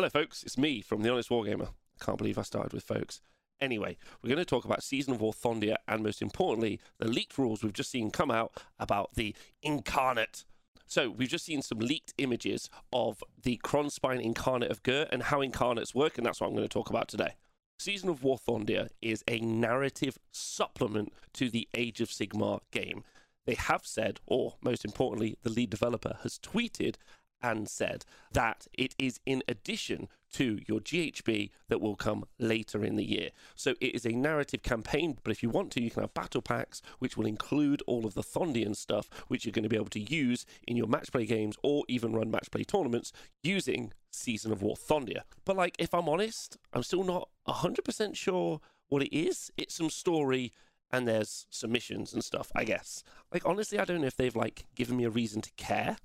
Hello, folks. It's me from The Honest Wargamer. Can't believe I started with folks. Anyway, we're going to talk about Season of War Thondia and, most importantly, the leaked rules we've just seen come out about the Incarnate. So, we've just seen some leaked images of the Krondspine Incarnate of Ghur and how Incarnates work, and that's what I'm going to talk about today. Season of War Thondia is a narrative supplement to the Age of Sigmar game. They have said, or most importantly, the lead developer has tweeted and said that it is in addition to your GHB that will come later in the year. So it is a narrative campaign, but if you want to, you can have battle packs, which will include all of the Thondian stuff, which you're going to be able to use in your match play games or even run match play tournaments using Season of War Thondia. But like, if I'm honest, I'm still not 100% sure what it is. It's some story and there's some missions and stuff, I guess. Like, honestly, I don't know if they've like given me a reason to care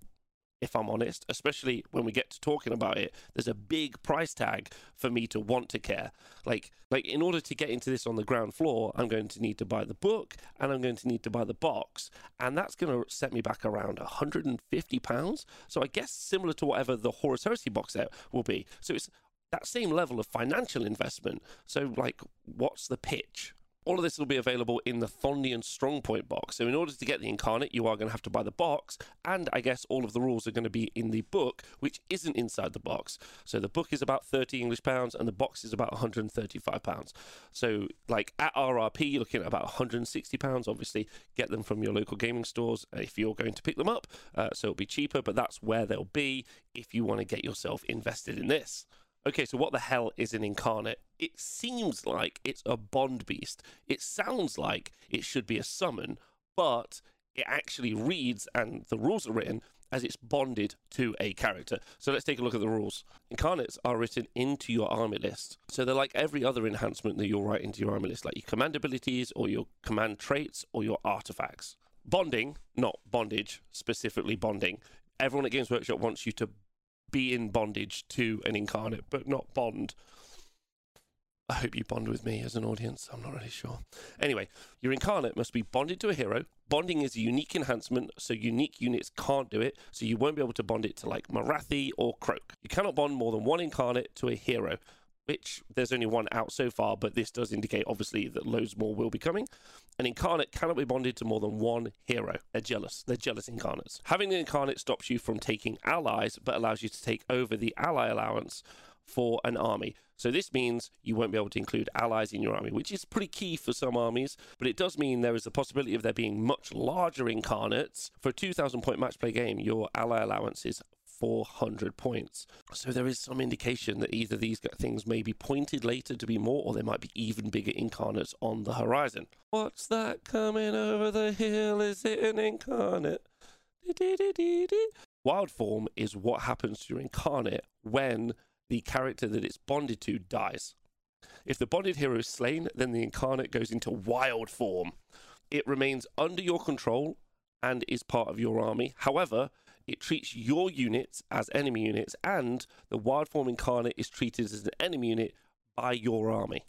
if I'm honest, especially when we get to talking about it, there's a big price tag for me to want to care. Like, like in order to get into this on the ground floor, I'm going to need to buy the book and I'm going to need to buy the box, and that's going to set me back around 150 pounds. So I guess similar to whatever the Horus Heresy box set will be. So it's that same level of financial investment. So like, what's the pitch? All of this will be available in the Thondian Strongpoint box. So, in order to get the Incarnate, you are going to have to buy the box, and I guess all of the rules are going to be in the book, which isn't inside the box. So, the book is about 30 English pounds, and the box is about 135 pounds. So, like at RRP, you're looking at about 160 pounds. Obviously, get them from your local gaming stores if you're going to pick them up. Uh, so, it'll be cheaper, but that's where they'll be if you want to get yourself invested in this. Okay, so what the hell is an incarnate? It seems like it's a bond beast. It sounds like it should be a summon, but it actually reads, and the rules are written as it's bonded to a character. So let's take a look at the rules. Incarnates are written into your army list. So they're like every other enhancement that you'll write into your army list, like your command abilities or your command traits or your artifacts. Bonding, not bondage, specifically bonding. Everyone at Games Workshop wants you to be in bondage to an incarnate, but not bond. I hope you bond with me as an audience. I'm not really sure. Anyway, your incarnate must be bonded to a hero. Bonding is a unique enhancement, so unique units can't do it. So you won't be able to bond it to like Morathi or Kroak. You cannot bond more than one incarnate to a hero which there's only one out so far, but this does indicate obviously that loads more will be coming. An incarnate cannot be bonded to more than one hero. They're jealous. They're jealous incarnates. Having an incarnate stops you from taking allies, but allows you to take over the ally allowance for an army. So this means you won't be able to include allies in your army, which is pretty key for some armies, but it does mean there is a possibility of there being much larger incarnates. For a 2000 point match play game, your ally allowance is 400 points. So there is some indication that either these things may be pointed later to be more, or there might be even bigger incarnates on the horizon. What's that coming over the hill? Is it an incarnate? Wild form is what happens to your incarnate when the character that it's bonded to dies. If the bonded hero is slain, then the incarnate goes into wild form. It remains under your control and is part of your army. However, it treats your units as enemy units, and the wild form incarnate is treated as an enemy unit by your army.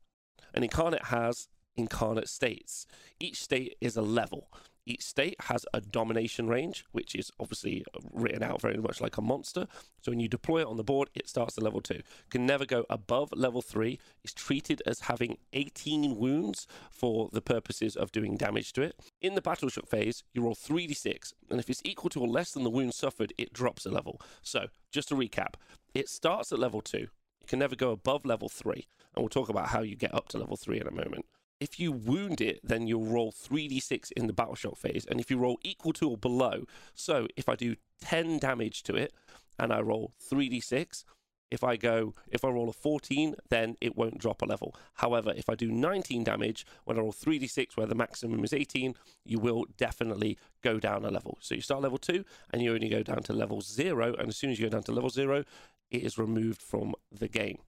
An incarnate has incarnate states. Each state is a level. Each state has a domination range, which is obviously uh, written out very much like a monster. So when you deploy it on the board, it starts at level 2. Can never go above level 3. It's treated as having 18 wounds for the purposes of doing damage to it. In the battle shock phase, you roll 3d6, and if it's equal to or less than the wound suffered, it drops a level. So, just to recap, it starts at level 2. It can never go above level 3, and we'll talk about how you get up to level 3 in a moment. If you wound it, then you'll roll 3d6 in the battle shock phase. And if you roll equal to or below, so if I do 10 damage to it and I roll 3d6, if I go, if I roll a 14, then it won't drop a level. However, if I do 19 damage when I roll 3d6, where the maximum is 18, you will definitely go down a level. So you start level 2 and you only go down to level 0. And as soon as you go down to level 0, it is removed from the game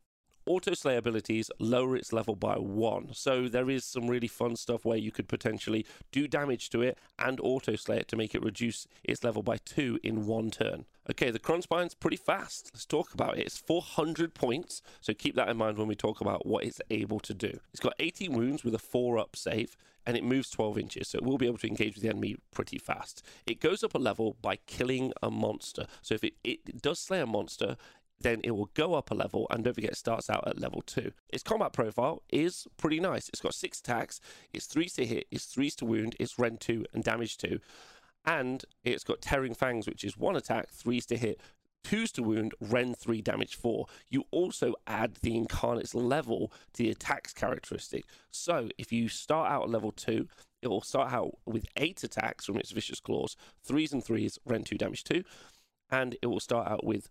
auto slay abilities lower its level by one. So there is some really fun stuff where you could potentially do damage to it and auto slay it to make it reduce its level by two in one turn. Okay, the Krondspine's pretty fast. Let's talk about it. It's 400 points, so keep that in mind when we talk about what it's able to do. It's got 18 wounds with a 4 up save, and it moves 12 inches, so it will be able to engage with the enemy pretty fast. It goes up a level by killing a monster. So if it, it does slay a monster, then it will go up a level and don't forget it starts out at level 2. Its combat profile is pretty nice. It's got 6 attacks, it's 3 to hit, it's 3 to wound, it's rend 2 and damage 2. And it's got Tearing Fangs, which is 1 attack, 3 to hit, twos to wound, rend three, damage four. You also add the incarnate's level to the attacks characteristic. So if you start out at level two, it will start out with eight attacks from its vicious claws, threes and threes, rend two, damage two, and it will start out with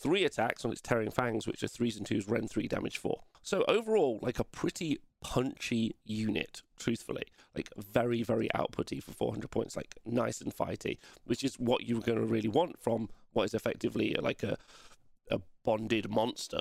three attacks on its tearing fangs, which are threes and twos, rend three, damage four. So overall, like a pretty punchy unit, truthfully. Like very, very outputty for 400 points, like nice and fighty, which is what you're going to really want from what is effectively like a, a bonded monster.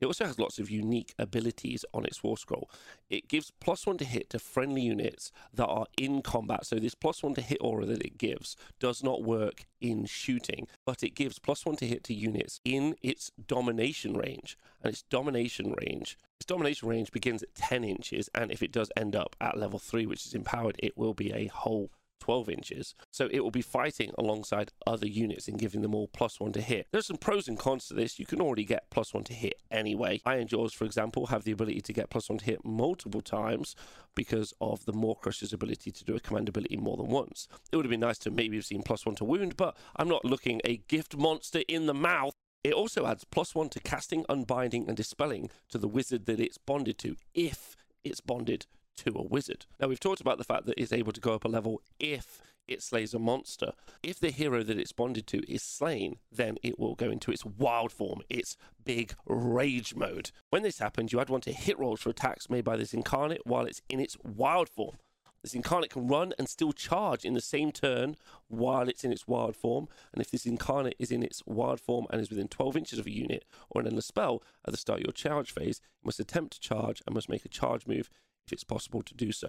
It also has lots of unique abilities on its War Scroll. It gives plus one to hit to friendly units that are in combat. So, this plus one to hit aura that it gives does not work in shooting, but it gives plus one to hit to units in its domination range. And its domination range, its domination range begins at 10 inches. And if it does end up at level three, which is empowered, it will be a whole 12 inches. So it will be fighting alongside other units and giving them all plus one to hit. There's some pros and cons to this. You can already get plus one to hit anyway. Ironjawz, for example, have the ability to get plus one to hit multiple times because of the Maw-Krusha's ability to do a command ability more than once. It would have been nice to maybe have seen plus one to wound, but I'm not looking a gift monster in the mouth. It also adds plus one to casting, unbinding, and dispelling to the wizard that it's bonded to if it's bonded to a wizard. Now, we've talked about the fact that it's able to go up a level if it slays a monster. If the hero that it's bonded to is slain, then it will go into its wild form, its big rage mode. When this happens, you add one to hit rolls for attacks made by this incarnate while it's in its wild form. This incarnate can run and still charge in the same turn while it's in its wild form. And if this incarnate is in its wild form and is within 12 inches of a unit or an endless spell at the start of your charge phase, you must attempt to charge and must make a charge move if it's possible to do so.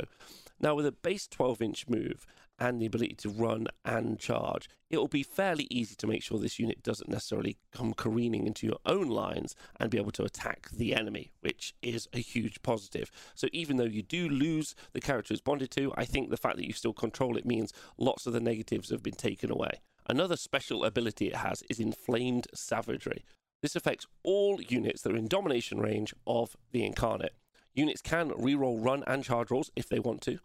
Now, with a base 12 inch move and the ability to run and charge, it will be fairly easy to make sure this unit doesn't necessarily come careening into your own lines and be able to attack the enemy, which is a huge positive. So, even though you do lose the character it's bonded to, I think the fact that you still control it means lots of the negatives have been taken away. Another special ability it has is Inflamed Savagery. This affects all units that are in domination range of the incarnate. Units can reroll run and charge rolls if they want to.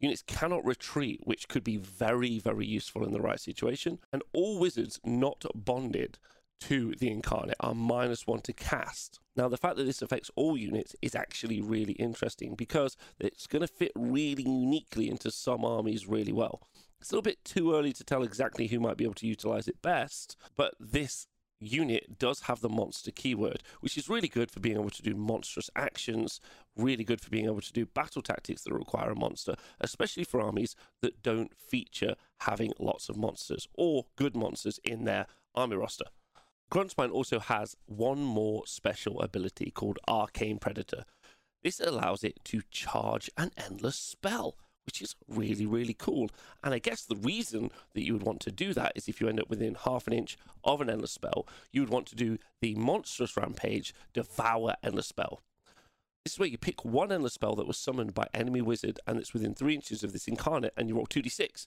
Units cannot retreat, which could be very, very useful in the right situation. And all wizards not bonded to the incarnate are minus one to cast. Now, the fact that this affects all units is actually really interesting because it's going to fit really uniquely into some armies really well. It's a little bit too early to tell exactly who might be able to utilize it best, but this unit does have the monster keyword, which is really good for being able to do monstrous actions, really good for being able to do battle tactics that require a monster, especially for armies that don't feature having lots of monsters or good monsters in their army roster. Krondspine also has one more special ability called Arcane Predator. This allows it to charge an endless spell which is really, really cool. And I guess the reason that you would want to do that is if you end up within half an inch of an endless spell, you would want to do the monstrous rampage, devour endless spell. This is where you pick one endless spell that was summoned by enemy wizard and it's within three inches of this incarnate, and you roll 2d6.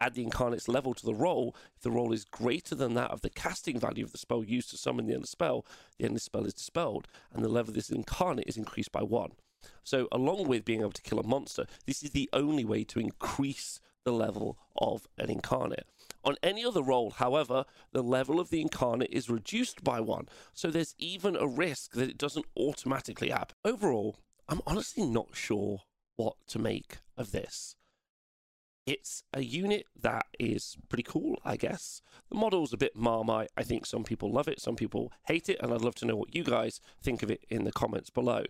Add the incarnate's level to the roll. If the roll is greater than that of the casting value of the spell used to summon the endless spell, the endless spell is dispelled, and the level of this incarnate is increased by one. So, along with being able to kill a monster, this is the only way to increase the level of an incarnate. On any other roll, however, the level of the incarnate is reduced by one, so there's even a risk that it doesn't automatically happen. Overall, I'm honestly not sure what to make of this. It's a unit that is pretty cool, I guess. The model's a bit marmite. I think some people love it, some people hate it, and I'd love to know what you guys think of it in the comments below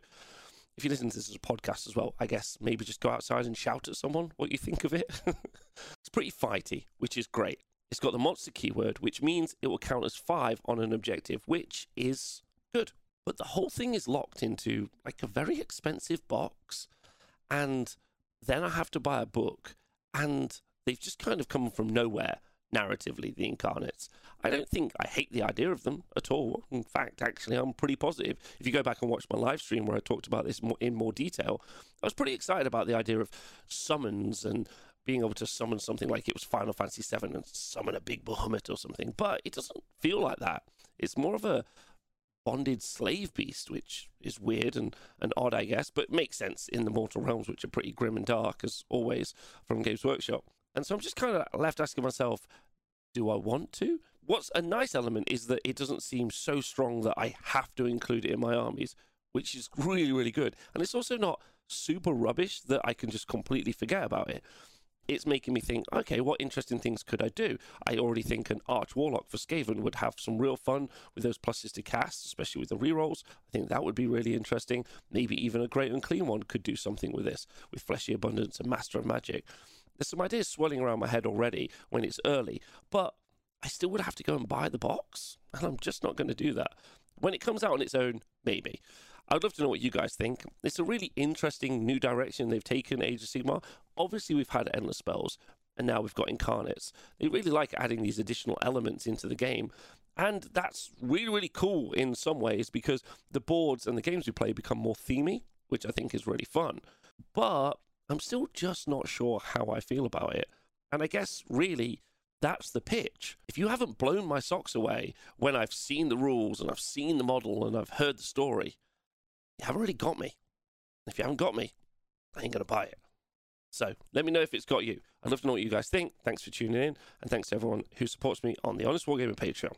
if you listen to this as a podcast as well, I guess maybe just go outside and shout at someone what you think of it. it's pretty fighty, which is great. It's got the monster keyword, which means it will count as five on an objective, which is good. But the whole thing is locked into like a very expensive box. And then I have to buy a book. And they've just kind of come from nowhere narratively, the incarnates. I don't think I hate the idea of them at all. In fact, actually, I'm pretty positive. If you go back and watch my live stream where I talked about this in more detail, I was pretty excited about the idea of summons and being able to summon something like it was Final Fantasy VII and summon a big Bahamut or something. But it doesn't feel like that. It's more of a bonded slave beast, which is weird and, and odd, I guess, but makes sense in the Mortal Realms, which are pretty grim and dark, as always, from Games Workshop. And so I'm just kind of left asking myself, do I want to? What's a nice element is that it doesn't seem so strong that I have to include it in my armies, which is really, really good. And it's also not super rubbish that I can just completely forget about it it's making me think, okay, what interesting things could I do? I already think an Arch Warlock for Skaven would have some real fun with those pluses to cast, especially with the rerolls. I think that would be really interesting. Maybe even a Great Unclean One could do something with this, with Fleshy Abundance and Master of Magic. There's some ideas swirling around my head already when it's early, but I still would have to go and buy the box, and I'm just not going to do that. When it comes out on its own, maybe. I'd love to know what you guys think. It's a really interesting new direction they've taken Age of Sigmar. Obviously, we've had endless spells, and now we've got incarnates. They really like adding these additional elements into the game. And that's really, really cool in some ways because the boards and the games we play become more themey, which I think is really fun. But I'm still just not sure how I feel about it. And I guess really that's the pitch. If you haven't blown my socks away when I've seen the rules and I've seen the model and I've heard the story, you haven't really got me. If you haven't got me, I ain't going to buy it. So let me know if it's got you. I'd love to know what you guys think. Thanks for tuning in, and thanks to everyone who supports me on the Honest Wargamer Patreon.